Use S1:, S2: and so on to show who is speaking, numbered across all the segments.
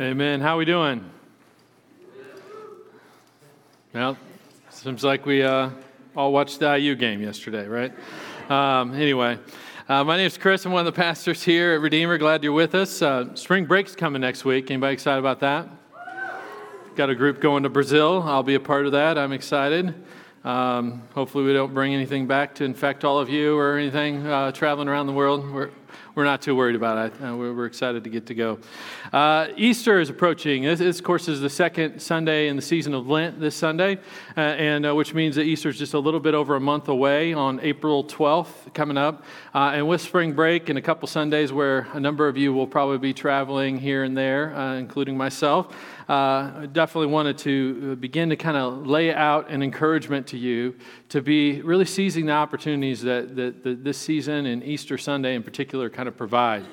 S1: Amen. How we doing? Well, seems like we uh, all watched the IU game yesterday, right? Um, anyway, uh, my name is Chris. I'm one of the pastors here at Redeemer. Glad you're with us. Uh, spring break's coming next week. Anybody excited about that? Got a group going to Brazil. I'll be a part of that. I'm excited. Um, hopefully, we don't bring anything back to infect all of you or anything uh, traveling around the world. We're, we're not too worried about it. Uh, we're, excited to get to go. Uh, Easter is approaching. This, this, of course, is the second Sunday in the season of Lent this Sunday, uh, and uh, which means that Easter is just a little bit over a month away on April 12th coming up. Uh, and with spring break and a couple Sundays where a number of you will probably be traveling here and there, including myself, I definitely wanted to begin to kind of lay out an encouragement to you to be really seizing the opportunities that, that, that this season and Easter Sunday in particular kind of provide.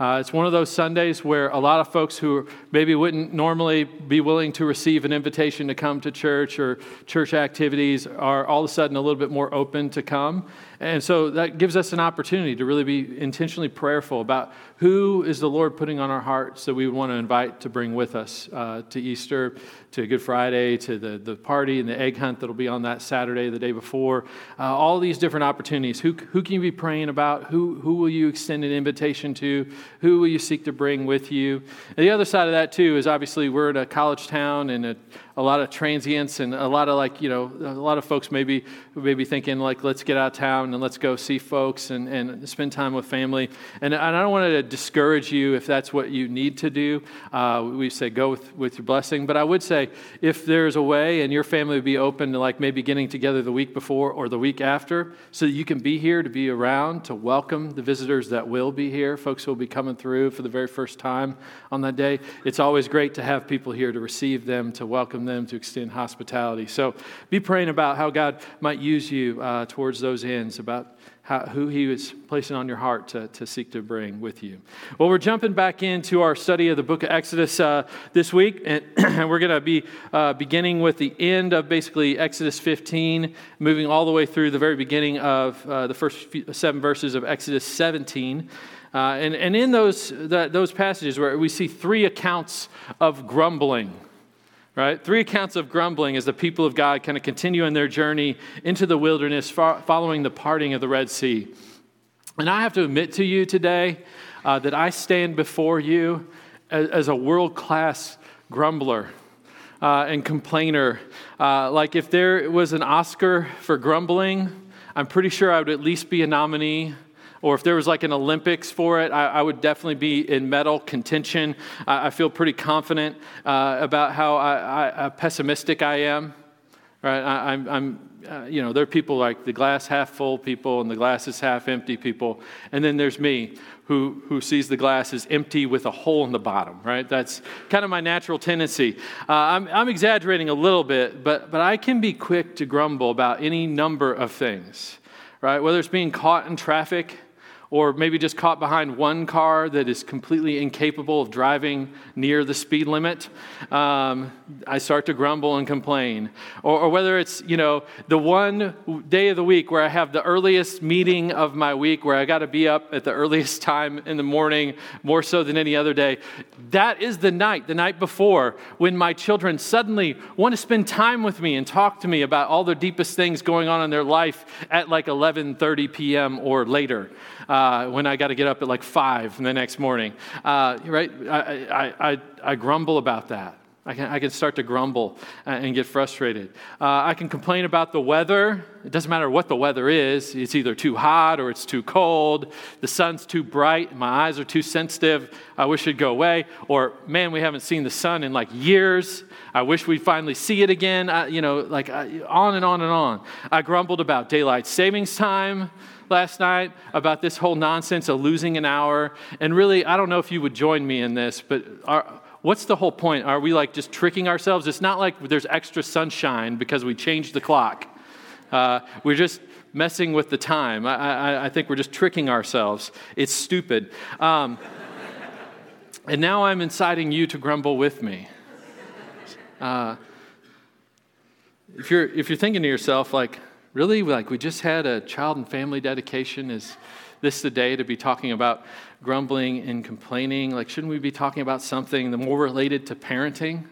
S1: Uh, it's one of those Sundays where a lot of folks who maybe wouldn't normally be willing to receive an invitation to come to church or church activities are all of a sudden a little bit more open to come. And so that gives us an opportunity to really be intentionally prayerful about who is the Lord putting on our hearts that we want to invite to bring with us uh, to Easter, to Good Friday, to the, the party and the egg hunt that'll be on that Saturday, the day before. Uh, all these different opportunities. Who, who can you be praying about? Who, who will you extend an invitation to? Who will you seek to bring with you? And the other side of that, too, is obviously we're in a college town and a a lot of transients and a lot of like you know a lot of folks maybe maybe thinking like let's get out of town and let's go see folks and, and spend time with family and, and i don't want to discourage you if that's what you need to do. Uh, we say go with, with your blessing. But i would say if there's a way and your family would be open to like maybe getting together the week before or the week after so that you can be here to be around to welcome the visitors that will be here folks who will be coming through for the very first time on that day. It's always great to have people here to receive them to welcome them to extend hospitality. So be praying about how God might use you uh, towards those ends, about how, who He was placing on your heart to, to seek to bring with you. Well, we're jumping back into our study of the book of Exodus uh, this week, and, we're going to be uh, beginning with the end of basically Exodus 15, moving all the way through the very beginning of uh, the first seven verses of Exodus 17. Uh, and, and in those, the, those passages where we see three accounts of grumbling, right? Three accounts of grumbling as the people of God kind of continue in their journey into the wilderness following the parting of the Red Sea. And I have to admit to you today uh, that I stand before you as, as a world class grumbler. Uh, and complainer. Uh, like, if there was an Oscar for grumbling, I'm pretty sure I would at least be a nominee or if there was like an Olympics for it, I, I would definitely be in medal contention. I, I feel pretty confident uh, about how I, uh, pessimistic I am. Right? I, am I'm, I'm uh, you know, there are people like the glass half full people and the glass is half empty people. And then there's me who, who sees the glass as empty with a hole in the bottom, right? That's kind of my natural tendency. Uh, I'm, I'm exaggerating a little bit, but, but I can be quick to grumble about any number of things, right? Whether it's being caught in traffic, or maybe just caught behind one car that is completely incapable of driving near the speed limit, um, I start to grumble and complain. Or, or, whether it's, you know, the one day of the week where I have the earliest meeting of my week, where I got to be up at the earliest time in the morning, more so than any other day. That is the night, the night before, when my children suddenly want to spend time with me and talk to me about all the deepest things going on in their life at like 11:30 p.m. or later uh, when I got to get up at like five the next morning. Uh, right? I, I, I, I grumble about that. I can, I can start to grumble and get frustrated. Uh, I can complain about the weather. It doesn't matter what the weather is, it's either too hot or it's too cold. The sun's too bright, my eyes are too sensitive. I wish it'd go away. Or, man, we haven't seen the sun in like years. I wish we'd finally see it again. I, you know, like on and on and on. I grumbled about daylight savings time last night about this whole nonsense of losing an hour. And really, I don't know if you would join me in this, but what's the whole point? Are we like just tricking ourselves? It's not like there's extra sunshine because we changed the clock. Uh, we're just messing with the time. I, I, I, think we're just tricking ourselves. It's stupid. Um, and now I'm inciting you to grumble with me. Uh, if you're if you're thinking to yourself like, really, like we just had a child and family dedication, is this the day to be talking about grumbling and complaining? Like, shouldn't we be talking about something the more related to parenting?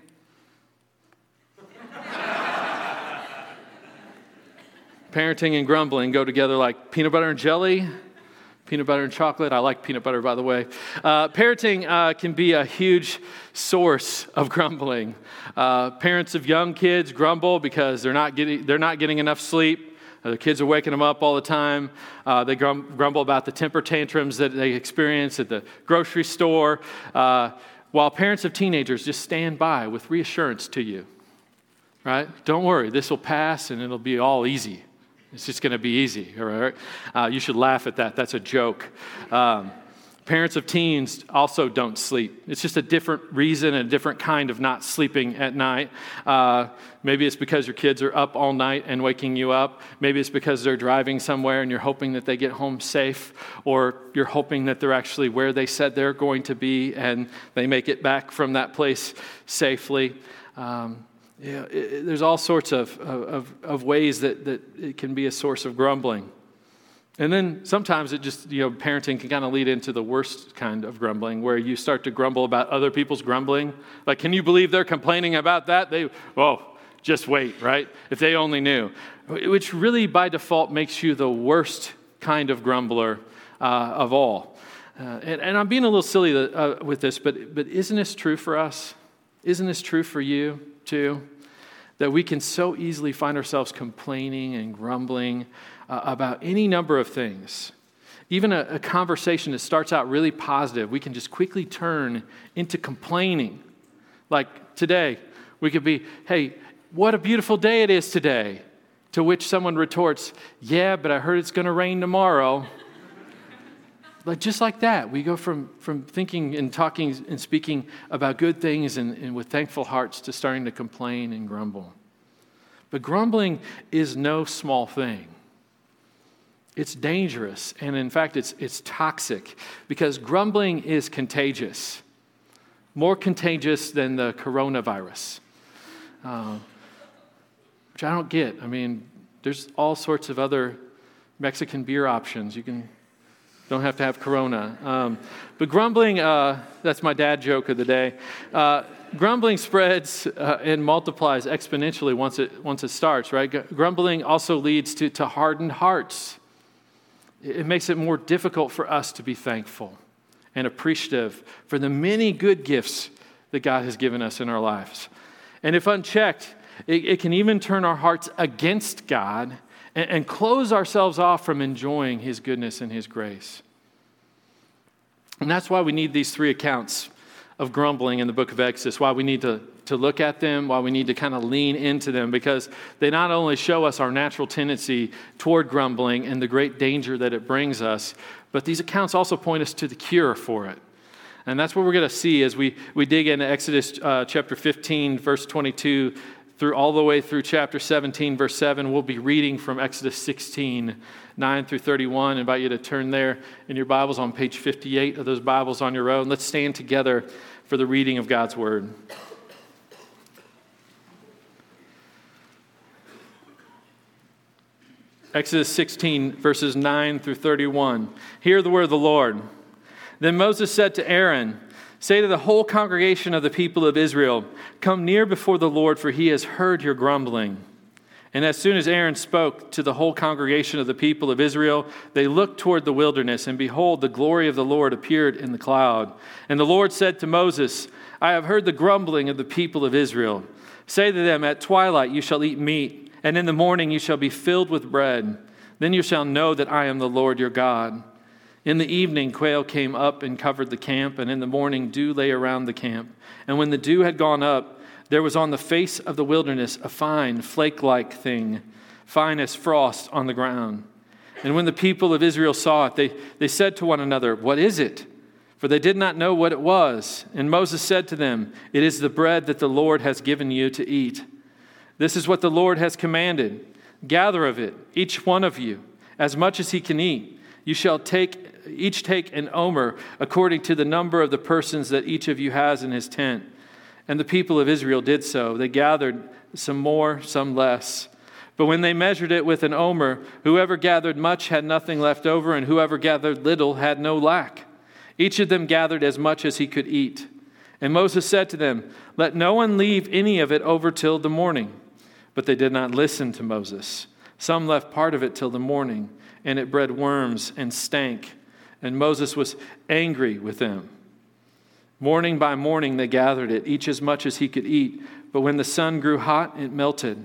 S1: parenting and grumbling go together like peanut butter and jelly peanut butter and chocolate. I like peanut butter, by the way. Uh, parenting uh, can be a huge source of grumbling. Uh, parents of young kids grumble because they're not getting, they're not getting enough sleep. Uh, the kids are waking them up all the time. Uh, they grum- grumble about the temper tantrums that they experience at the grocery store. Uh, while parents of teenagers just stand by with reassurance to you, right? Don't worry, this will pass and it'll be all easy. It's just going to be easy, all right? Uh, you should laugh at that. That's a joke. Um, parents of teens also don't sleep. It's just a different reason and a different kind of not sleeping at night. Uh, maybe it's because your kids are up all night and waking you up. Maybe it's because they're driving somewhere and you're hoping that they get home safe, or you're hoping that they're actually where they said they're going to be and they make it back from that place safely. Um, yeah, it, there's all sorts of, of, of ways that, that it can be a source of grumbling. And then sometimes it just, you know, parenting can kind of lead into the worst kind of grumbling where you start to grumble about other people's grumbling. Like, can you believe they're complaining about that? They, oh, just wait, right? If they only knew. Which really, by default, makes you the worst kind of grumbler uh, of all. Uh, and, and, I'm being a little silly uh, with this, but, but isn't this true for us? Isn't this true for you? too. That we can so easily find ourselves complaining and grumbling uh, about any number of things. Even a, a conversation that starts out really positive, we can just quickly turn into complaining. Like today, we could be, hey, what a beautiful day it is today. To which someone retorts, yeah, but I heard it's going to rain tomorrow. Like just like that, we go from, from thinking and talking and speaking about good things and, and with thankful hearts to starting to complain and grumble. But grumbling is no small thing. It's dangerous, and in fact, it's, it's toxic because grumbling is contagious, more contagious than the coronavirus, uh, which I don't get. I mean, there's all sorts of other Mexican beer options. You can don't have to have Corona. Um, but grumbling, uh, that's my dad joke of the day. Uh, grumbling spreads uh, and multiplies exponentially once it, once it starts, right? Grumbling also leads to, to hardened hearts. It makes it more difficult for us to be thankful and appreciative for the many good gifts that God has given us in our lives. And if unchecked, it, it can even turn our hearts against God and, and close ourselves off from enjoying His goodness and His grace. And that's why we need these three accounts of grumbling in the book of Exodus, why we need to, to look at them, why we need to kind of lean into them, because they not only show us our natural tendency toward grumbling and the great danger that it brings us, but these accounts also point us to the cure for it. And that's what we're going to see as we, we dig into Exodus uh, chapter 15, verse 22 through all the way through chapter 17, verse 7. We'll be reading from Exodus 16, 9 through 31. I invite you to turn there in your Bibles on page 58 of those Bibles on your own. Let's stand together for the reading of God's Word. Exodus 16, verses 9 through 31. Hear the word of the Lord. Then Moses said to Aaron, Say to the whole congregation of the people of Israel, Come near before the Lord, for he has heard your grumbling. And as soon as Aaron spoke to the whole congregation of the people of Israel, they looked toward the wilderness, and behold, the glory of the Lord appeared in the cloud. And the Lord said to Moses, I have heard the grumbling of the people of Israel. Say to them, At twilight you shall eat meat, and in the morning you shall be filled with bread. Then you shall know that I am the Lord your God. In the evening, quail came up and covered the camp, and in the morning, dew lay around the camp. And when the dew had gone up, there was on the face of the wilderness a fine, flake like thing, fine as frost on the ground. And when the people of Israel saw it, they, they said to one another, What is it? For they did not know what it was. And Moses said to them, It is the bread that the Lord has given you to eat. This is what the Lord has commanded. Gather of it, each one of you, as much as he can eat. You shall take each take an omer according to the number of the persons that each of you has in his tent. And the people of Israel did so. They gathered some more, some less. But when they measured it with an omer, whoever gathered much had nothing left over, and whoever gathered little had no lack. Each of them gathered as much as he could eat. And Moses said to them, Let no one leave any of it over till the morning. But they did not listen to Moses. Some left part of it till the morning, and it bred worms and stank. And Moses was angry with them. Morning by morning they gathered it, each as much as he could eat. But when the sun grew hot, it melted.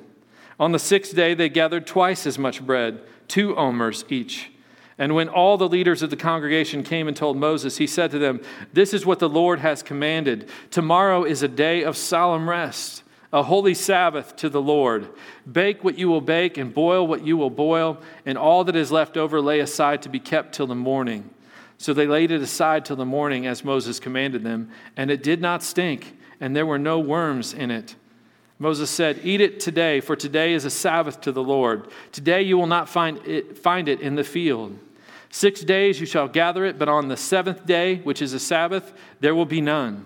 S1: On the sixth day, they gathered twice as much bread, two omers each. And when all the leaders of the congregation came and told Moses, he said to them, This is what the Lord has commanded. Tomorrow is a day of solemn rest, a holy Sabbath to the Lord. Bake what you will bake, and boil what you will boil, and all that is left over lay aside to be kept till the morning. So they laid it aside till the morning, as Moses commanded them, and it did not stink, and there were no worms in it. Moses said, Eat it today, for today is a Sabbath to the Lord. Today you will not find it, find it in the field. Six days you shall gather it, but on the seventh day, which is a Sabbath, there will be none.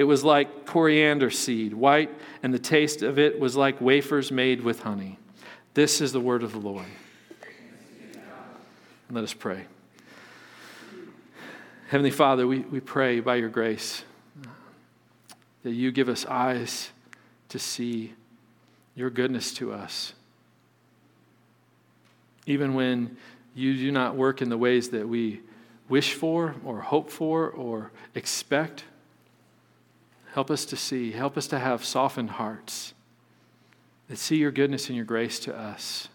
S1: It was like coriander seed, white, and the taste of it was like wafers made with honey. This is the word of the Lord. Let us pray. Heavenly Father, we, we pray by your grace uh, that you give us eyes to see your goodness to us. Even when you do not work in the ways that we wish for or hope for or expect, help us to see, help us to have softened hearts that see your goodness and your grace to us,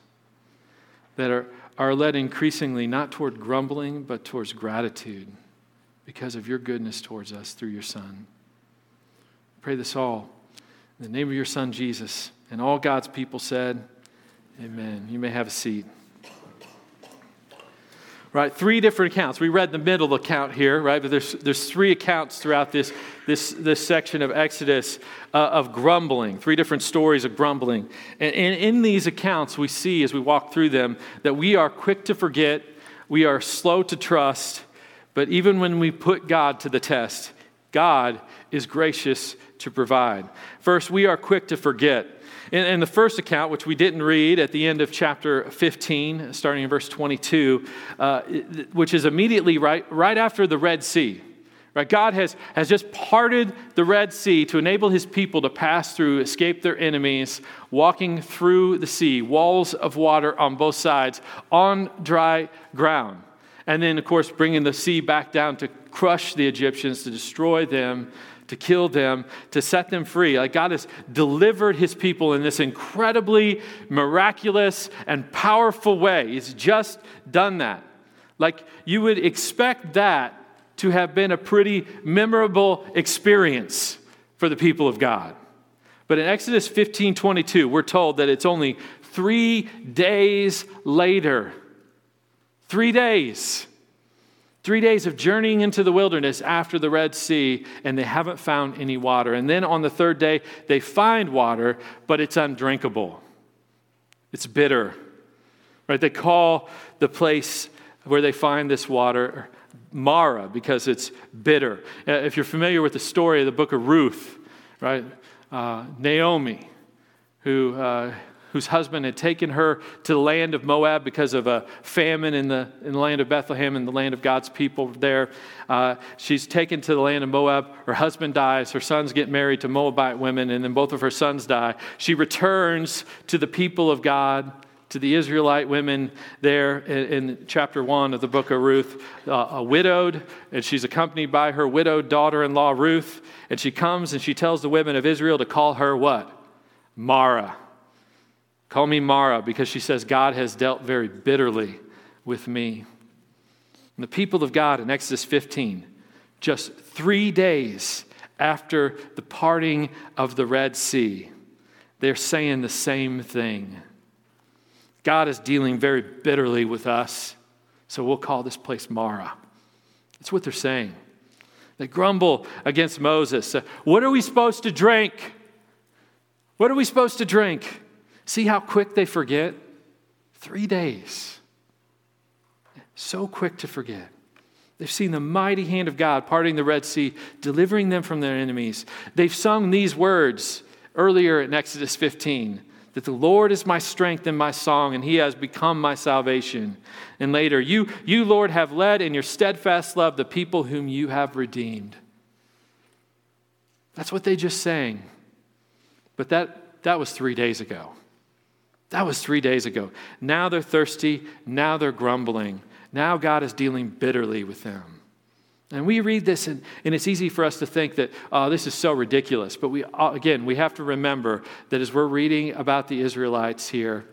S1: that are, are led increasingly not toward grumbling, but towards gratitude because of your goodness towards us through your Son. pray this all in the name of your Son, Jesus. And all God's people said, Amen. You may have a seat. Right, three different accounts. We read the middle account here, right? But there's, there's three accounts throughout this, this, this section of Exodus uh, of grumbling, three different stories of grumbling. And, and in these accounts, we see as we walk through them that we are quick to forget, we are slow to trust, but even when we put God to the test, God is gracious to provide. First, we are quick to forget. In, in, the first account, which we didn't read at the end of chapter 15, starting in verse 22, uh, which is immediately right, right after the Red Sea. Right? God has, has just parted the Red Sea to enable his people to pass through, escape their enemies, walking through the sea, walls of water on both sides, on dry ground. And then, of course, bringing the sea back down to crush the Egyptians, to destroy them, to kill them, to set them free. Like God has delivered his people in this incredibly miraculous and powerful way. He's just done that. Like you would expect that to have been a pretty memorable experience for the people of God. But in Exodus 15 22, we're told that it's only three days later. Three days Three days of journeying into the wilderness after the Red Sea, and they haven't found any water. And then on the third day, they find water, but it's undrinkable. It's bitter. Right? They call the place where they find this water Marah because it's bitter. Uh, if you're familiar with the story of the book of Ruth, right? Uh, Naomi, who uh, whose husband had taken her to the land of Moab because of a famine in the, in the land of Bethlehem and the land of God's people there. Uh, she's taken to the land of Moab. Her husband dies. Her sons get married to Moabite women, and then both of her sons die. She returns to the people of God to the Israelite women there in, chapter 1 of the book of Ruth, uh, a widowed, and she's accompanied by her widowed daughter in law, Ruth. And she comes and she tells the women of Israel to call her what? Mara. Call me Mara because she says, God has dealt very bitterly with me. And the people of God in Exodus 15, just three days after the parting of the Red Sea, they're saying the same thing God is dealing very bitterly with us. So we'll call this place Marah. That's what they're saying. They grumble against Moses. What are we supposed to drink? What are we supposed to drink? See how quick they forget? Three days. So quick to forget. They've seen the mighty hand of God parting the Red Sea, delivering them from their enemies. They've sung these words earlier in Exodus 15 that the Lord is my strength and my song, and he has become my salvation. And later, you, you, Lord, have led in your steadfast love the people whom you have redeemed. That's what they just sang. But that, that was three days ago. That was three days ago. Now they're thirsty. Now they're grumbling. Now God is dealing bitterly with them. And we read this, and, and it's easy for us to think that, oh, this is so ridiculous. But we, uh, again, we have to remember that as we're reading about the Israelites here,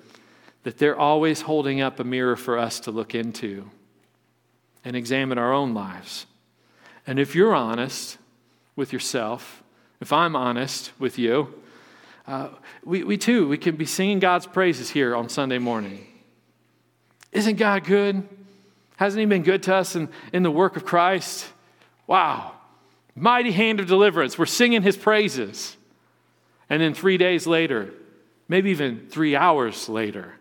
S1: that they're always holding up a mirror for us to look into and examine our own lives. And if you're honest with yourself, if I'm honest with you, uh, we, we too, we can be singing God's praises here on Sunday morning. Isn't God good? Hasn't He been good to us in, in the work of Christ? Wow. Mighty hand of deliverance. We're singing His praises. And then three days later, maybe even three hours later,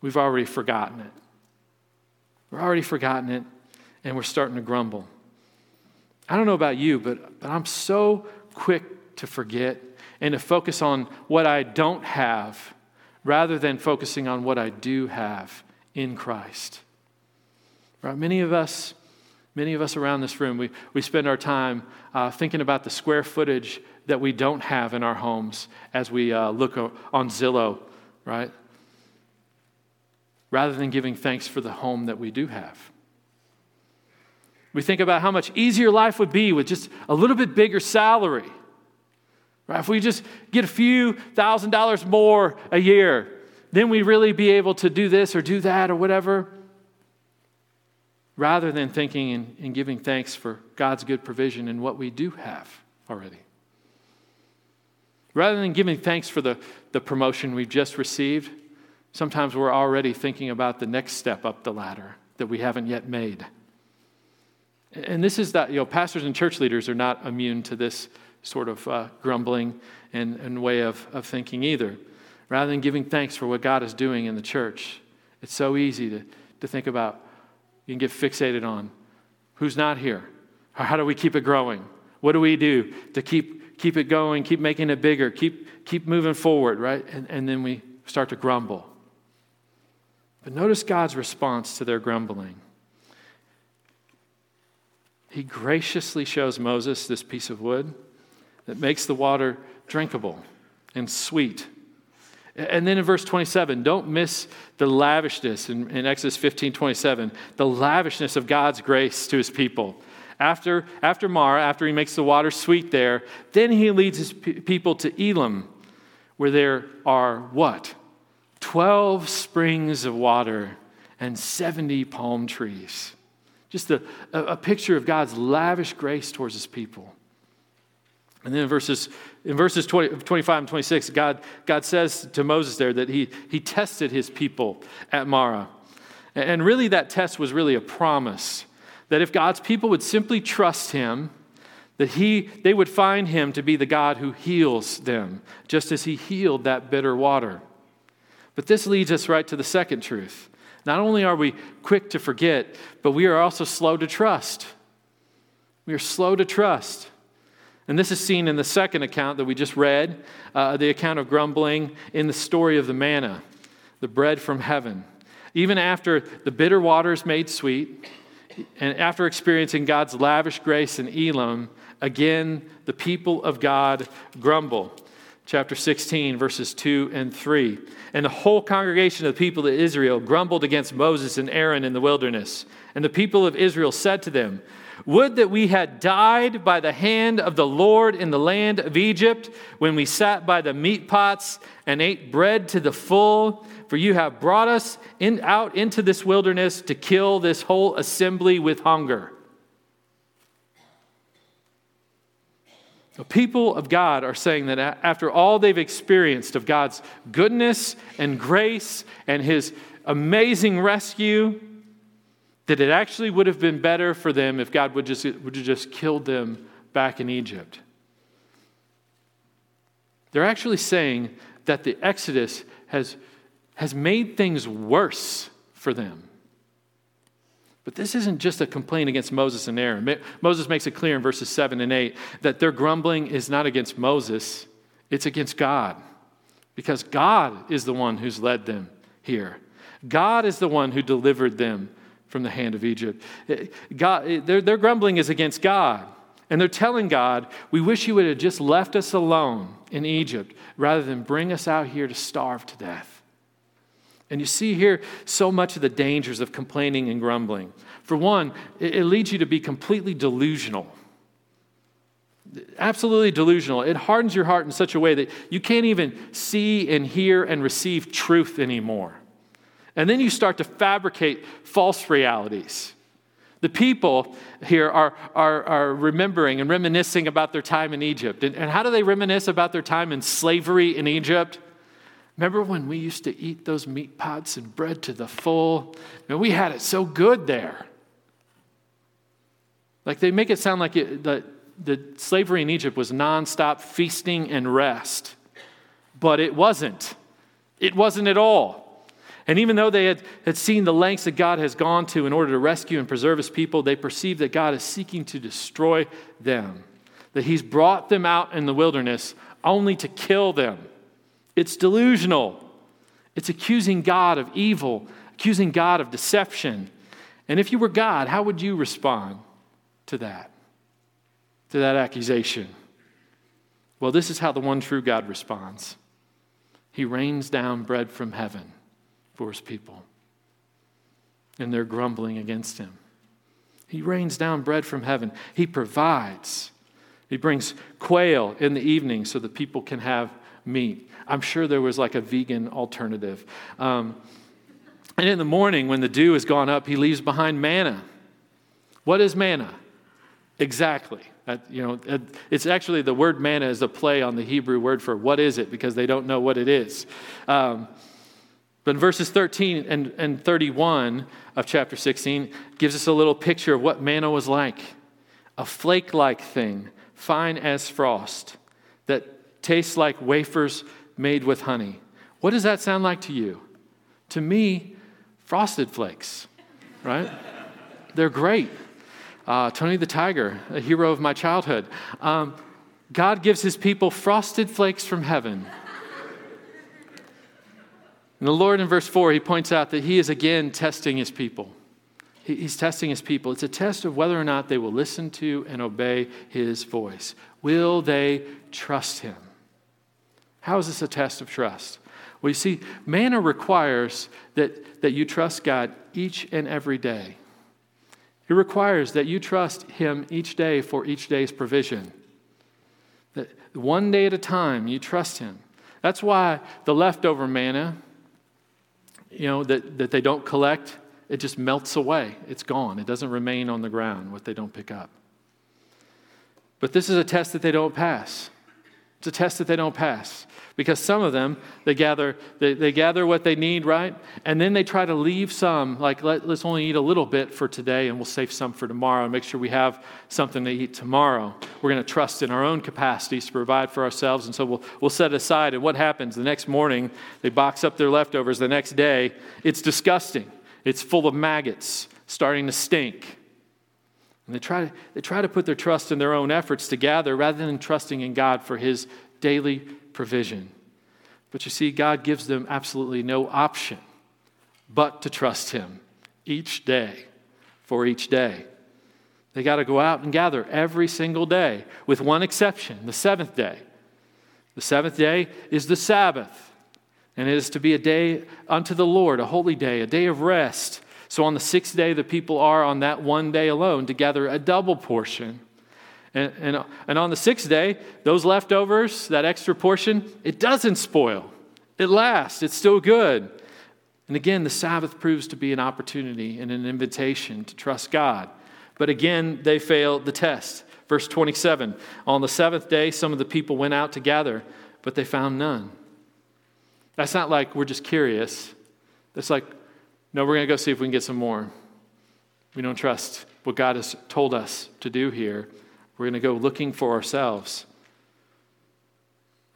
S1: we've already forgotten it. We're already forgotten it, and we're starting to grumble. I don't know about you, but, but I'm so quick to forget and to focus on what I don't have rather than focusing on what I do have in Christ. Right? Many of us, many of us around this room, we, we spend our time uh, thinking about the square footage that we don't have in our homes as we uh, look on Zillow, right? Rather than giving thanks for the home that we do have. We think about how much easier life would be with just a little bit bigger salary. Right? If we just get a few thousand dollars more a year, then we'd really be able to do this or do that or whatever rather than thinking and, and giving thanks for God's good provision and what we do have already. Rather than giving thanks for the, the promotion we've just received, sometimes we're already thinking about the next step up the ladder that we haven't yet made. And this is that, you know, pastors and church leaders are not immune to this sort of uh, grumbling and, and way of, of thinking either. Rather than giving thanks for what God is doing in the church, it's so easy to, to think about you can get fixated on who's not here. or How do we keep it growing? What do we do to keep, keep it going, keep making it bigger, keep, keep moving forward, right? And, and then we start to grumble. But notice God's response to their grumbling. He graciously shows Moses this piece of wood that makes the water drinkable and sweet and then in verse 27, don't miss the lavishness in, in, Exodus 15 27, the lavishness of God's grace to his people. After, after Marah, after he makes the water sweet there, then he leads his people to Elim, where there are what? 12 springs of water and 70 palm trees. Just a, a picture of God's lavish grace towards his people. And then in verses, in verses 20, 25 and 26, God, God says to Moses there that he, he tested his people at Marah. And really, that test was really a promise that if God's people would simply trust him, that he, they would find him to be the God who heals them, just as he healed that bitter water. But this leads us right to the second truth. Not only are we quick to forget, but we are also slow to trust. We are slow to trust. And this is seen in the second account that we just read, uh, the account of grumbling in the story of the manna, the bread from heaven. Even after the bitter waters made sweet, and after experiencing God's lavish grace in Elim, again the people of God grumble. Chapter 16, verses 2 and 3. And the whole congregation of the people of Israel grumbled against Moses and Aaron in the wilderness. And the people of Israel said to them, would that we had died by the hand of the Lord in the land of Egypt when we sat by the meat pots and ate bread to the full. For you have brought us in, out into this wilderness to kill this whole assembly with hunger. The people of God are saying that after all they've experienced of God's goodness and grace and his amazing rescue, that it actually would have been better for them if God would, just, would have just killed them back in Egypt. They're actually saying that the Exodus has, has made things worse for them. But this isn't just a complaint against Moses and Aaron. Moses makes it clear in verses 7 and 8 that their grumbling is not against Moses, it's against God. Because God is the one who's led them here. God is the one who delivered them from the hand of Egypt. Eh, God, eh, their, their grumbling is against God. And they're telling God, we wish you would have just left us alone in Egypt rather than bring us out here to starve to death. And you see here so much of the dangers of complaining and grumbling. For one, it, it leads you to be completely delusional. Absolutely delusional. It hardens your heart in such a way that you can't even see and hear and receive truth anymore. And then you start to fabricate false realities. The people here are, are, are remembering and reminiscing about their time in Egypt. And, and how do they reminisce about their time in slavery in Egypt? Remember when we used to eat those meat pots and bread to the full? Man, we had it so good there. Like they make it sound like it, the, the slavery in Egypt was nonstop feasting and rest, but it wasn't. It wasn't at all. And even though they had, had seen the lengths that God has gone to in order to rescue and preserve his people, they perceive that God is seeking to destroy them, that he's brought them out in the wilderness only to kill them. It's delusional. It's accusing God of evil, accusing God of deception. And if you were God, how would you respond to that? To that accusation? Well, this is how the one true God responds He rains down bread from heaven for his people. And they're grumbling against him. He rains down bread from heaven, he provides. He brings quail in the evening so that people can have meat. I'm sure there was like a vegan alternative. Um, and in the morning, when the dew has gone up, he leaves behind manna. What is manna? Exactly. you know, it's actually the word manna is a play on the Hebrew word for what is it because they don't know what it is. Um, but in verses 13 and, and 31 of chapter 16 gives us a little picture of what manna was like a flake like thing, fine as frost, that tastes like wafers made with honey. What does that sound like to you? To me, frosted flakes, right? They're great. Uh, Tony the Tiger, a hero of my childhood. Um, God gives his people frosted flakes from heaven. And the Lord in verse 4, he points out that he is again testing his people. He's testing his people. It's a test of whether or not they will listen to and obey his voice. Will they trust him? How is this a test of trust? Well, you see, manna requires that, that you trust God each and every day. It requires that you trust him each day for each day's provision. That one day at a time, you trust him. That's why the leftover manna you know, that, that they don't collect, it just melts away. It's gone. It doesn't remain on the ground, what they don't pick up. But this is a test that they don't pass. It's a test that they don't pass because some of them they gather they, they gather what they need right? And then they try to leave some like let, us only eat a little bit for today and we'll save some for tomorrow and make sure we have something to eat tomorrow. We're going to trust in our own capacities to provide for ourselves and so we'll, we'll set aside. And what happens? The next morning they box up their leftovers. The next day it's disgusting. It's full of maggots starting to stink. And they try, to, they try to put their trust in their own efforts to gather rather than trusting in God for his daily provision. But you see, God gives them absolutely no option but to trust him each day for each day. They got to go out and gather every single day, with one exception the seventh day. The seventh day is the Sabbath, and it is to be a day unto the Lord, a holy day, a day of rest so on the sixth day, the people are on that one day alone to gather a double portion. And, and, and on the sixth day, those leftovers, that extra portion, it doesn't spoil. It lasts, it's still good. And again, the Sabbath proves to be an opportunity and an invitation to trust God. But again, they fail the test. Verse 27 On the seventh day, some of the people went out to gather, but they found none. That's not like we're just curious. That's like, no, we're going to go see if we can get some more. We don't trust what God has told us to do here. We're going to go looking for ourselves.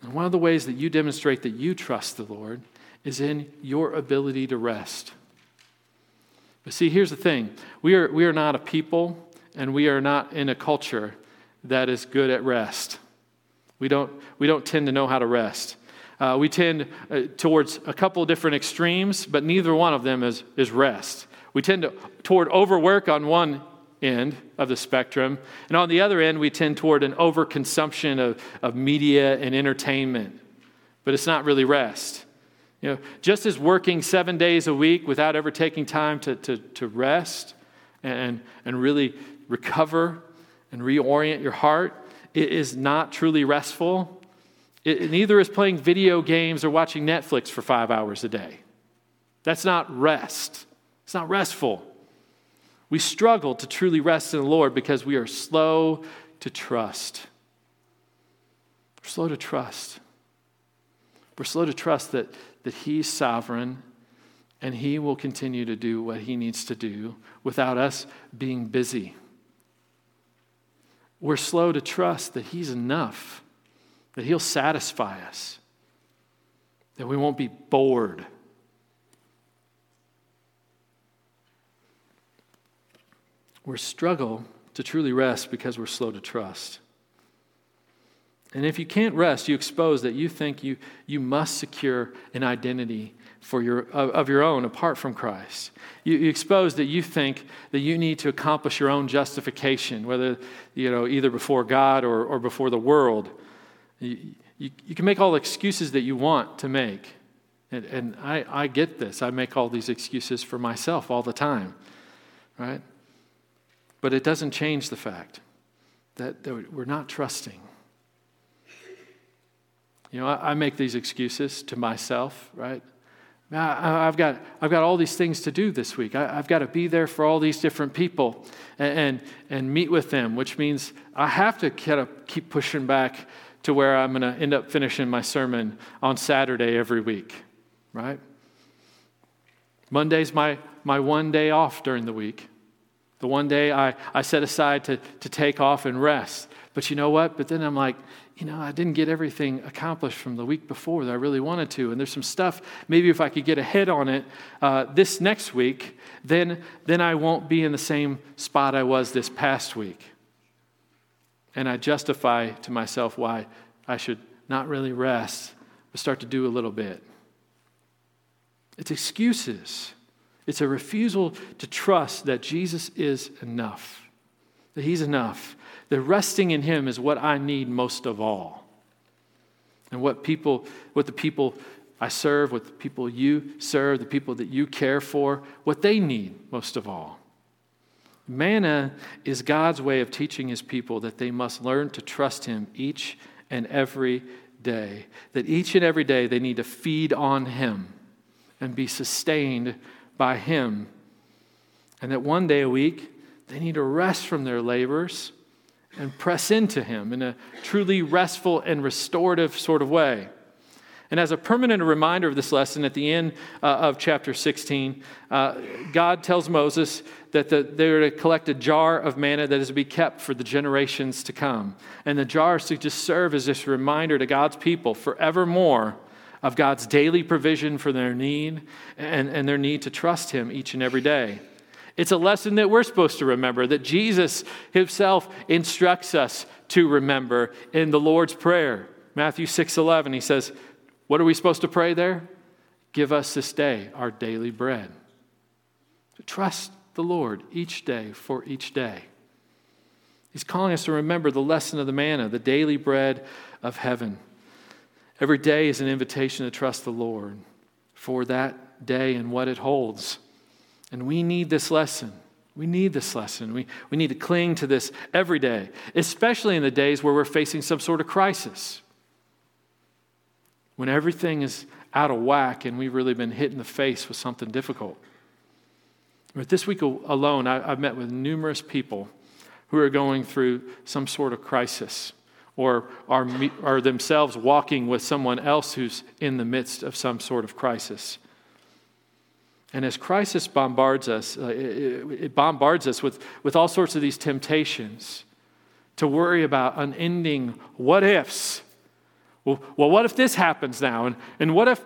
S1: And one of the ways that you demonstrate that you trust the Lord is in your ability to rest. But see, here's the thing we are, we are not a people and we are not in a culture that is good at rest. We don't, we don't tend to know how to rest. Uh, we tend uh, towards a couple of different extremes, but neither one of them is, is rest. We tend to, toward overwork on one end of the spectrum, and on the other end, we tend toward an overconsumption of, of media and entertainment. But it's not really rest. You know, just as working seven days a week without ever taking time to, to, to rest and, and really recover and reorient your heart it is not truly restful. It, neither is playing video games or watching Netflix for five hours a day. That's not rest. It's not restful. We struggle to truly rest in the Lord because we are slow to trust. We're slow to trust. We're slow to trust that, that He's sovereign and He will continue to do what He needs to do without us being busy we're slow to trust that He's enough, that He'll satisfy us, that we won't be bored. We struggle to truly rest because we're slow to trust. And if you can't rest, you expose that you think you, you must secure an identity for your, of, of your own apart from Christ. You, you, expose that you think that you need to accomplish your own justification, whether, you know, either before God or, or before the world. You, you, you can make all the excuses that you want to make. And, and I, I get this. I make all these excuses for myself all the time, right? But it doesn't change the fact that, we're not trusting. You know, I, I make these excuses to myself, right? I, have got, I've got all these things to do this week. I, have got to be there for all these different people and, and, and meet with them, which means I have to kind of keep pushing back to where I'm going to end up finishing my sermon on Saturday every week, right? Monday's my, my one day off during the week. The one day I, I set aside to, to take off and rest. But you know what? But then I'm like, you know, I didn't get everything accomplished from the week before that I really wanted to. And there's some stuff, maybe if I could get ahead on it uh, this next week, then, then I won't be in the same spot I was this past week. And I justify to myself why I should not really rest, but start to do a little bit. It's excuses. It's a refusal to trust that Jesus is enough, that He's enough, that resting in Him is what I need most of all. And what people, what the people I serve, what the people you serve, the people that you care for, what they need most of all. Manna is God's way of teaching His people that they must learn to trust Him each and every day. That each and every day they need to feed on Him and be sustained by Him. And that one day a week they need to rest from their labors and press into Him in a truly restful and restorative sort of way. And as a permanent reminder of this lesson, at the end uh, of chapter 16, uh, God tells Moses that the, they're to collect a jar of manna that is to be kept for the generations to come. And the jar is to just serve as this reminder to God's people forevermore of God's daily provision for their need and, and their need to trust Him each and every day. It's a lesson that we're supposed to remember, that Jesus himself instructs us to remember in the Lord's Prayer. Matthew 6 11, he says, What are we supposed to pray there? Give us this day our daily bread. To trust the Lord each day for each day. He's calling us to remember the lesson of the manna, the daily bread of heaven. Every day is an invitation to trust the Lord for that day and what it holds. And we need this lesson. We need this lesson. We, we need to cling to this every day, especially in the days where we're facing some sort of crisis. When everything is out of whack and we've really been hit in the face with something difficult. But this week alone, I, have met with numerous people who are going through some sort of crisis or are, are themselves walking with someone else who's in the midst of some sort of crisis. And as crisis bombards us, uh, it, it bombards us with, with all sorts of these temptations to worry about unending what ifs. Well, well, what if this happens now? And, and what if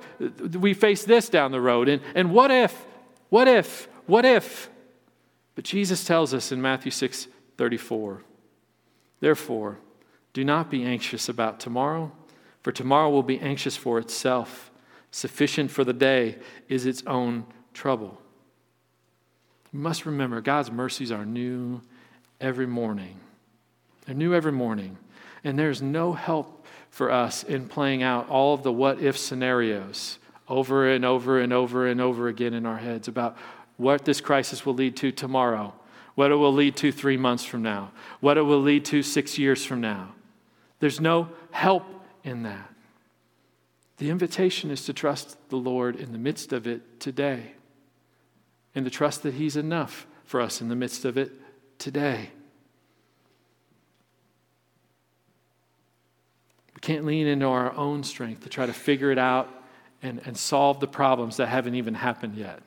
S1: we face this down the road? And, and what if, what if, what if? But Jesus tells us in Matthew 6 34, therefore, do not be anxious about tomorrow, for tomorrow will be anxious for itself. Sufficient for the day is its own trouble. You must remember God's mercies are new every morning. They're new every morning. And there's no help for us in playing out all of the what if scenarios over and over and over and over again in our heads about what this crisis will lead to tomorrow, what it will lead to three months from now, what it will lead to six years from now. There's no help in that. The invitation is to trust the Lord in the midst of it today and to trust that He's enough for us in the midst of it today. We can't lean into our own strength to try to figure it out and, and solve the problems that haven't even happened yet.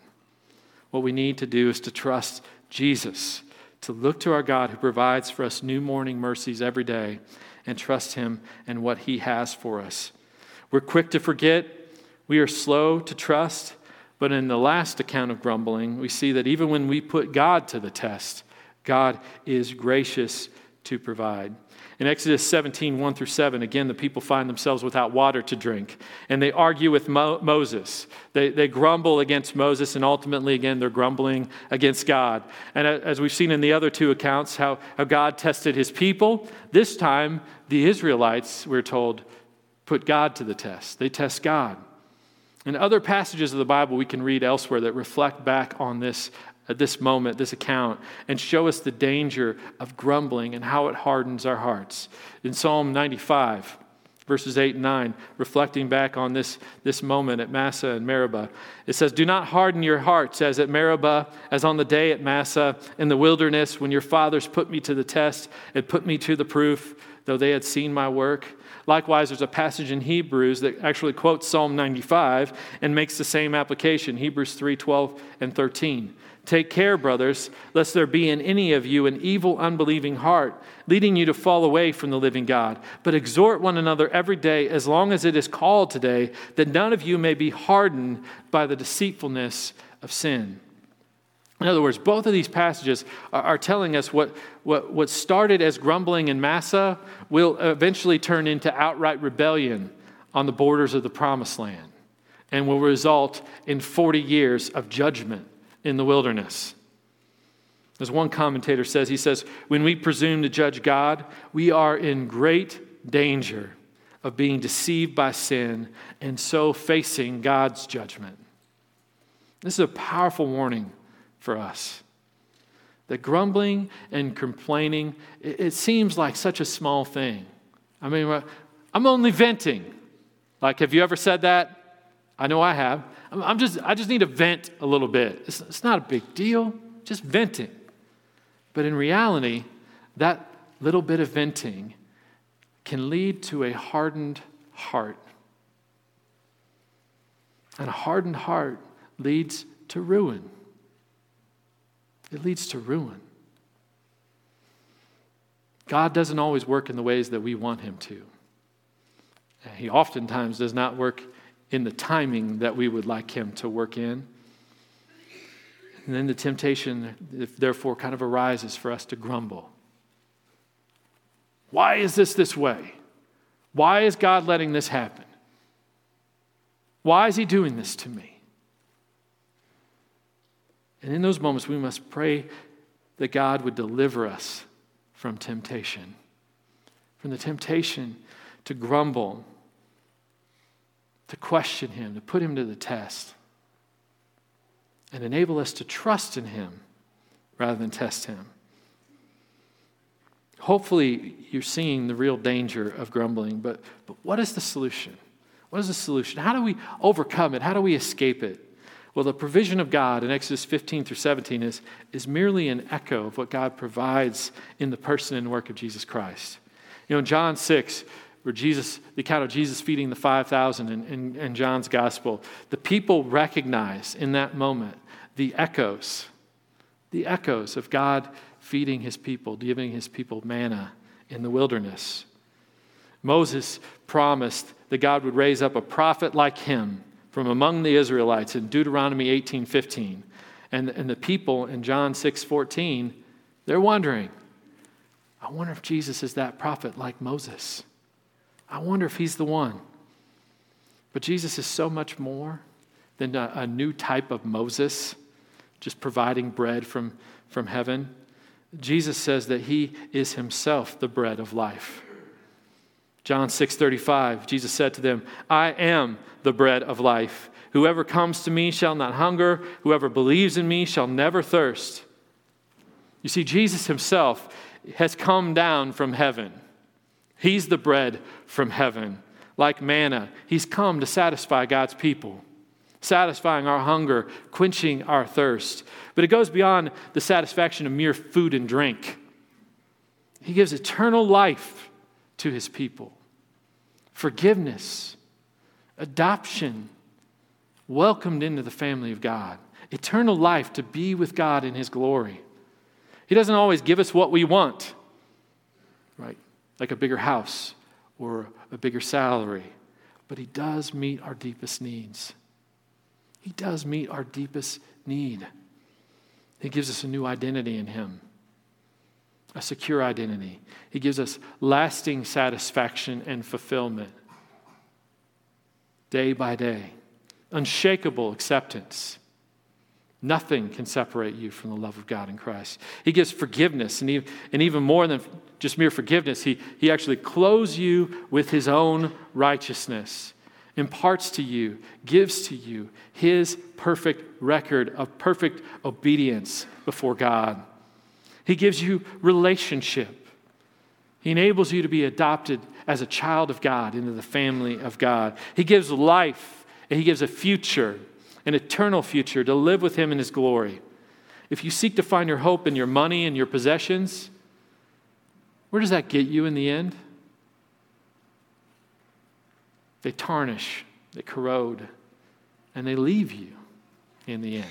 S1: What we need to do is to trust Jesus, to look to our God who provides for us new morning mercies every day, and trust Him and what He has for us. We're quick to forget, we are slow to trust, but in the last account of grumbling, we see that even when we put God to the test, God is gracious to provide. In Exodus 17, 1 through 7, again, the people find themselves without water to drink. And they argue with Mo- Moses. They, they grumble against Moses, and ultimately, again, they're grumbling against God. And as we've seen in the other two accounts, how, how God tested his people, this time, the Israelites, we're told, put God to the test. They test God. In other passages of the Bible we can read elsewhere that reflect back on this at this moment, this account, and show us the danger of grumbling and how it hardens our hearts. In Psalm 95, verses 8 and 9, reflecting back on this, this moment at Massah and Meribah, it says, Do not harden your hearts as at Meribah, as on the day at Massah, in the wilderness, when your fathers put me to the test and put me to the proof, though they had seen my work. Likewise, there's a passage in Hebrews that actually quotes Psalm 95 and makes the same application Hebrews 3 12 and 13. Take care, brothers, lest there be in any of you an evil, unbelieving heart, leading you to fall away from the living God. But exhort one another every day, as long as it is called today, that none of you may be hardened by the deceitfulness of sin. In other words, both of these passages are, are, telling us what, what, what started as grumbling in Massah will eventually turn into outright rebellion on the borders of the promised land and will result in 40 years of judgment in the wilderness. As one commentator says, he says, when we presume to judge God, we are in great danger of being deceived by sin and so facing God's judgment. This is a powerful warning for us. That grumbling and complaining, it, it seems like such a small thing. I mean, I'm only venting. Like, have you ever said that? I know I have. I'm just, I just need to vent a little bit. It's, it's not a big deal, just venting. But in reality, that little bit of venting can lead to a hardened heart. And a hardened heart leads to ruin. It leads to ruin. God doesn't always work in the ways that we want Him to. He oftentimes does not work in the timing that we would like Him to work in. And then the temptation, therefore, kind of arises for us to grumble. Why is this this way? Why is God letting this happen? Why is He doing this to me? And in those moments, we must pray that God would deliver us from temptation, from the temptation to grumble, to question Him, to put Him to the test, and enable us to trust in Him rather than test Him. Hopefully, you're seeing the real danger of grumbling, but, but what is the solution? What is the solution? How do we overcome it? How do we escape it? Well, the provision of God in Exodus 15 through 17 is, is merely an echo of what God provides in the person and work of Jesus Christ. You know, in John 6, where Jesus, the account of Jesus feeding the 5,000 in, in, in John's gospel, the people recognize in that moment the echoes, the echoes of God feeding his people, giving his people manna in the wilderness. Moses promised that God would raise up a prophet like him from among the Israelites in Deuteronomy 18:15. And, and the people in John 6:14, they're wondering, I wonder if Jesus is that prophet like Moses. I wonder if he's the one. But Jesus is so much more than a, a new type of Moses, just providing bread from, from heaven. Jesus says that he is himself the bread of life. John 6:35 Jesus said to them, "I am the bread of life. Whoever comes to me shall not hunger, whoever believes in me shall never thirst." You see Jesus himself has come down from heaven. He's the bread from heaven. Like manna, he's come to satisfy God's people, satisfying our hunger, quenching our thirst. But it goes beyond the satisfaction of mere food and drink. He gives eternal life to his people forgiveness, adoption, welcomed into the family of God, eternal life to be with God in his glory. He doesn't always give us what we want, right? Like a bigger house or a bigger salary, but he does meet our deepest needs. He does meet our deepest need. He gives us a new identity in him a secure identity. He gives us lasting satisfaction and fulfillment day by day, unshakable acceptance. Nothing can separate you from the love of God in Christ. He gives forgiveness, and, he, and even more than just mere forgiveness, he, he actually clothes you with His own righteousness, imparts to you, gives to you His perfect record of perfect obedience before God. He gives you relationship. He enables you to be adopted as a child of God into the family of God. He gives life, and He gives a future, an eternal future, to live with Him in His glory. If you seek to find your hope in your money and your possessions, where does that get you in the end? They tarnish, they corrode, and they leave you in the end.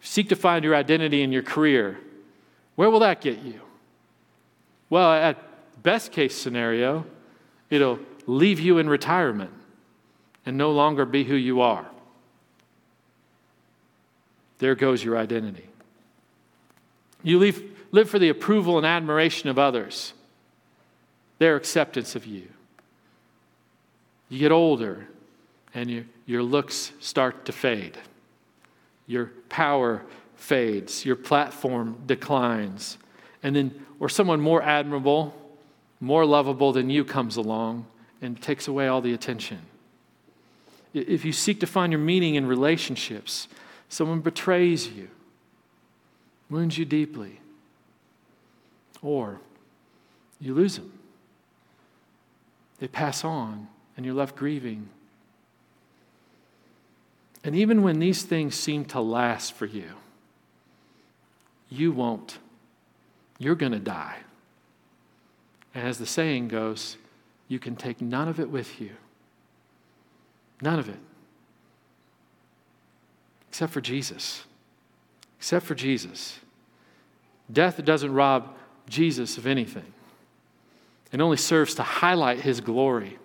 S1: Seek to find your identity in your career. Where will that get you? Well, at best case scenario, it'll leave you in retirement and no longer be who you are. There goes your identity. You leave, live for the approval and admiration of others, their acceptance of you. You get older and you, your looks start to fade your power fades, your platform declines, and then, or someone more admirable, more lovable than you comes along and takes away all the attention. If you seek to find your meaning in relationships, someone betrays you, wounds you deeply, or you lose them. They pass on, and you're left grieving and even when these things seem to last for you, you won't. You're going to die. And as the saying goes, you can take none of it with you. None of it. Except for Jesus. Except for Jesus. Death doesn't rob Jesus of anything, it only serves to highlight his glory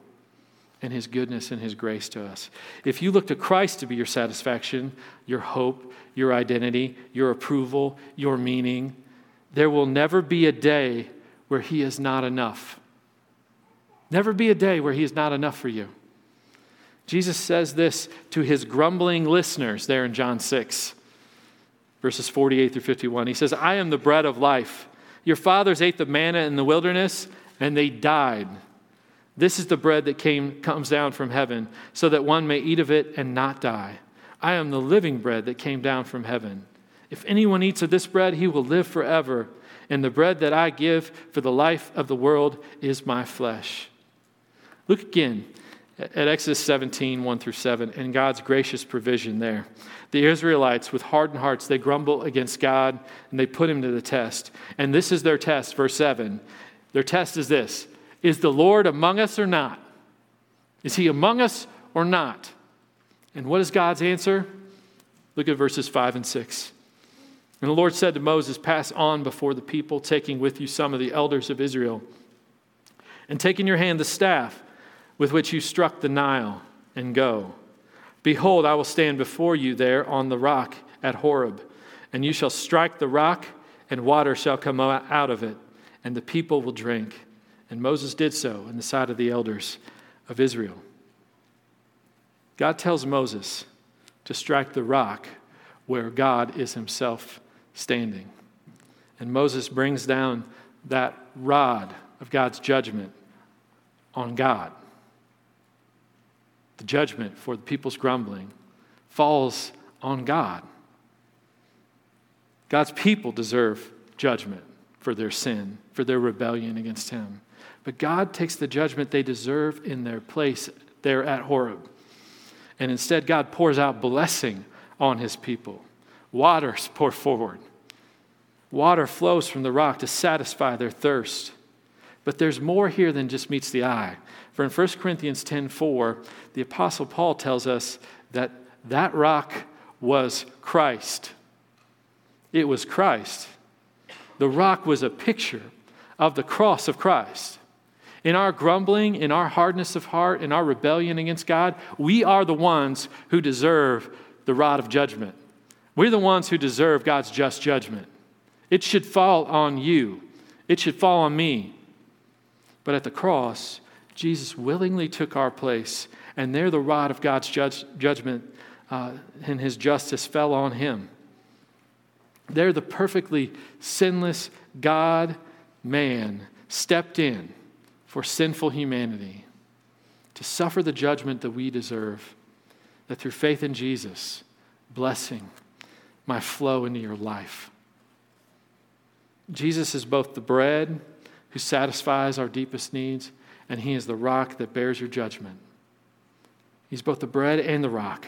S1: and His goodness and His grace to us. If you look to Christ to be your satisfaction, your hope, your identity, your approval, your meaning, there will never be a day where He is not enough. Never be a day where He is not enough for you. Jesus says this to His grumbling listeners there in John 6, verses 48 through 51. He says, I am the bread of life. Your fathers ate the manna in the wilderness, and they died. This is the bread that came, comes down from heaven, so that one may eat of it and not die. I am the living bread that came down from heaven. If anyone eats of this bread, he will live forever. And the bread that I give for the life of the world is my flesh. Look again at Exodus 17, 1 through 7, and God's gracious provision there. The Israelites, with hardened hearts, they grumble against God and they put him to the test. And this is their test, verse 7. Their test is this Is the Lord among us or not? Is he among us or not? And what is God's answer? Look at verses 5 and 6. And the Lord said to Moses, Pass on before the people, taking with you some of the elders of Israel, and take in your hand the staff with which you struck the Nile, and go. Behold, I will stand before you there on the rock at Horeb, and you shall strike the rock, and water shall come out of it, and the people will drink. And Moses did so in the sight of the elders of Israel. God tells Moses to strike the rock where God is himself standing. And Moses brings down that rod of God's judgment on God the judgment for the people's grumbling falls on God. God's people deserve judgment for their sin, for their rebellion against Him. But God takes the judgment they deserve in their place there at Horeb. And instead, God pours out blessing on His people. Waters pour forward. Water flows from the rock to satisfy their thirst. But there's more here than just meets the eye. For in 1 Corinthians 10:4, the apostle Paul tells us that that rock was Christ. It was Christ. The rock was a picture of the cross of Christ. In our grumbling, in our hardness of heart, in our rebellion against God, we are the ones who deserve the rod of judgment. We're the ones who deserve God's just judgment. It should fall on you, it should fall on me. But at the cross, Jesus willingly took our place, and there the rod of God's judge, judgment uh, and his justice fell on him. There, the perfectly sinless God man stepped in for sinful humanity to suffer the judgment that we deserve, that through faith in Jesus, blessing might flow into your life. Jesus is both the bread who satisfies our deepest needs and He is the rock that bears your judgment. He's both the bread and the rock.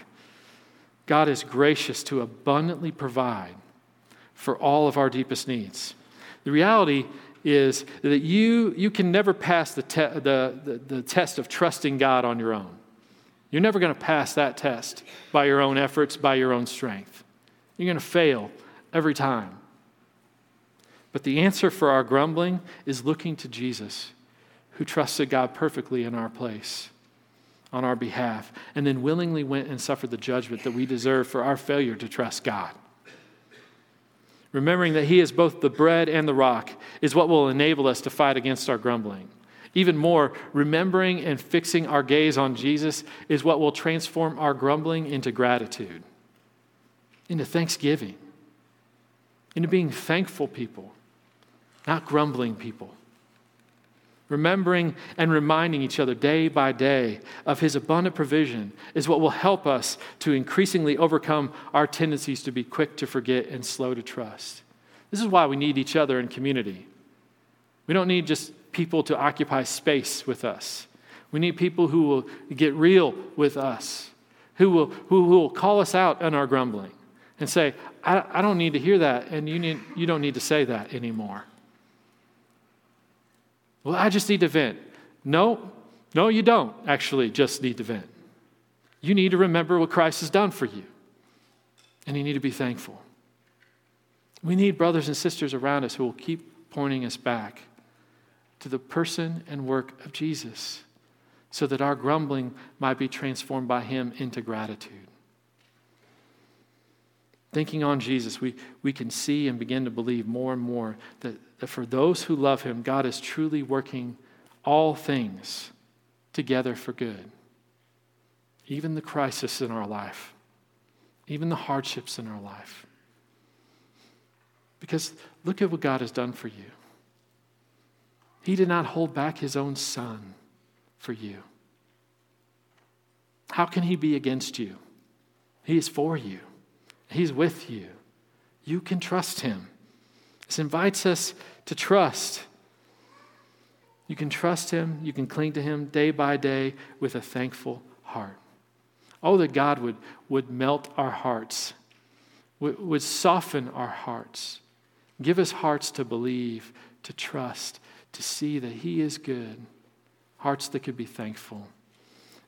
S1: God is gracious to abundantly provide for all of our deepest needs. The reality is that you, you can never pass the, te- the, the, the test of trusting God on your own. You're never going to pass that test by your own efforts, by your own strength. You're going to fail every time. But the answer for our grumbling is looking to Jesus who trusted God perfectly in our place, on our behalf, and then willingly went and suffered the judgment that we deserve for our failure to trust God. Remembering that He is both the bread and the rock is what will enable us to fight against our grumbling. Even more, remembering and fixing our gaze on Jesus is what will transform our grumbling into gratitude, into thanksgiving, into being thankful people, not grumbling people. Remembering and reminding each other day by day of His abundant provision is what will help us to increasingly overcome our tendencies to be quick to forget and slow to trust. This is why we need each other in community. We don't need just people to occupy space with us. We need people who will get real with us, who will, who, will call us out on our grumbling and say, I, I don't need to hear that, and you, need, you don't need to say that anymore. Well, I just need to vent. No, no, you don't actually just need to vent. You need to remember what Christ has done for you, and you need to be thankful. We need brothers and sisters around us who will keep pointing us back to the person and work of Jesus so that our grumbling might be transformed by Him into gratitude. Thinking on Jesus, we, we can see and begin to believe more and more that that for those who love him, God is truly working all things together for good. Even the crisis in our life, even the hardships in our life. Because look at what God has done for you. He did not hold back his own son for you. How can he be against you? He is for you, he's with you. You can trust him. This invites us to trust. You can trust Him, you can cling to Him day by day with a thankful heart. Oh, that God would, would melt our hearts, would, would soften our hearts, give us hearts to believe, to trust, to see that He is good, hearts that could be thankful.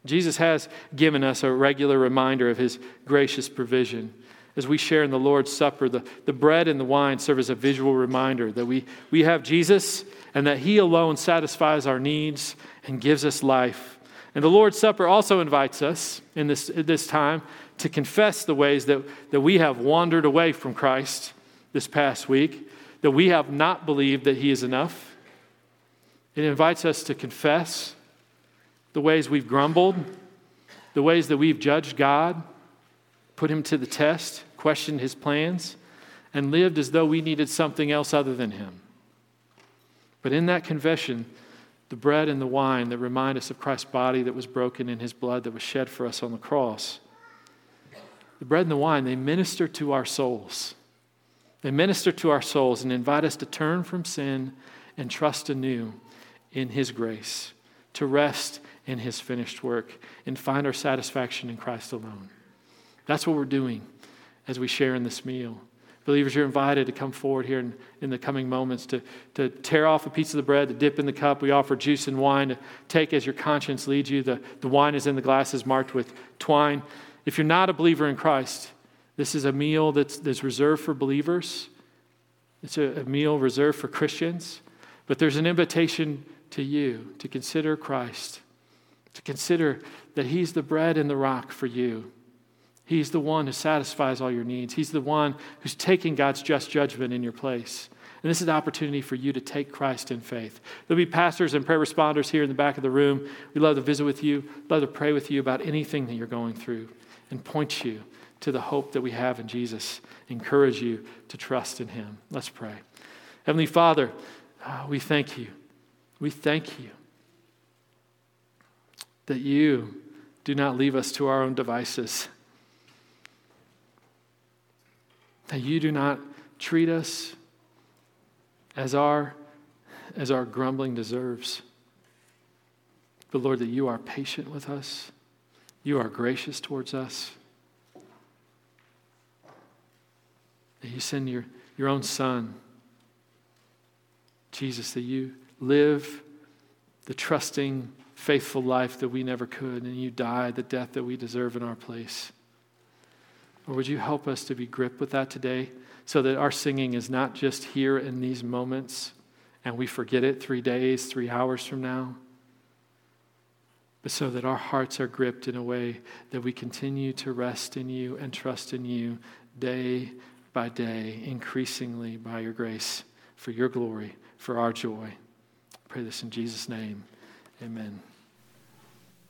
S1: Jesus has given us a regular reminder of His gracious provision. As we share in the Lord's Supper, the, the bread and the wine serve as a visual reminder that we, we have Jesus and that He alone satisfies our needs and gives us life. And the Lord's Supper also invites us in this, this time to confess the ways that, that we have wandered away from Christ this past week, that we have not believed that He is enough. It invites us to confess the ways we've grumbled, the ways that we've judged God, put Him to the test, questioned His plans, and lived as though we needed something else other than Him. But in that confession, the bread and the wine that remind us of Christ's body that was broken and his blood that was shed for us on the cross. The bread and the wine, they minister to our souls. They minister to our souls and invite us to turn from sin and trust anew in his grace, to rest in his finished work, and find our satisfaction in Christ alone. That's what we're doing as we share in this meal. Believers, you're invited to come forward here in, in the coming moments to, to tear off a piece of the bread, to dip in the cup. We offer juice and wine to take as your conscience leads you. The, the wine is in the glasses marked with twine. If you're not a believer in Christ, this is a meal that's, that's reserved for believers. It's a, a meal reserved for Christians. But there's an invitation to you to consider Christ, to consider that He's the bread and the rock for you He's the one who satisfies all your needs. He's the one who's taking God's just judgment in your place. And this is an opportunity for you to take Christ in faith. There'll be pastors and prayer responders here in the back of the room. We'd love to visit with you, love to pray with you about anything that you're going through and point you to the hope that we have in Jesus. Encourage you to trust in Him. Let's pray. Heavenly Father, uh, we thank you. We thank you that you do not leave us to our own devices that you do not treat us as our, as our grumbling deserves. But Lord, that you are patient with us, you are gracious towards us, that you send your, your own Son, Jesus, that you live the trusting, faithful life that we never could, and you die the death that we deserve in our place. Or would you help us to be gripped with that today so that our singing is not just here in these moments and we forget it three days, three hours from now, but so that our hearts are gripped in a way that we continue to rest in you and trust in you day by day, increasingly by your grace, for your glory, for our joy. I pray this in Jesus' name. Amen.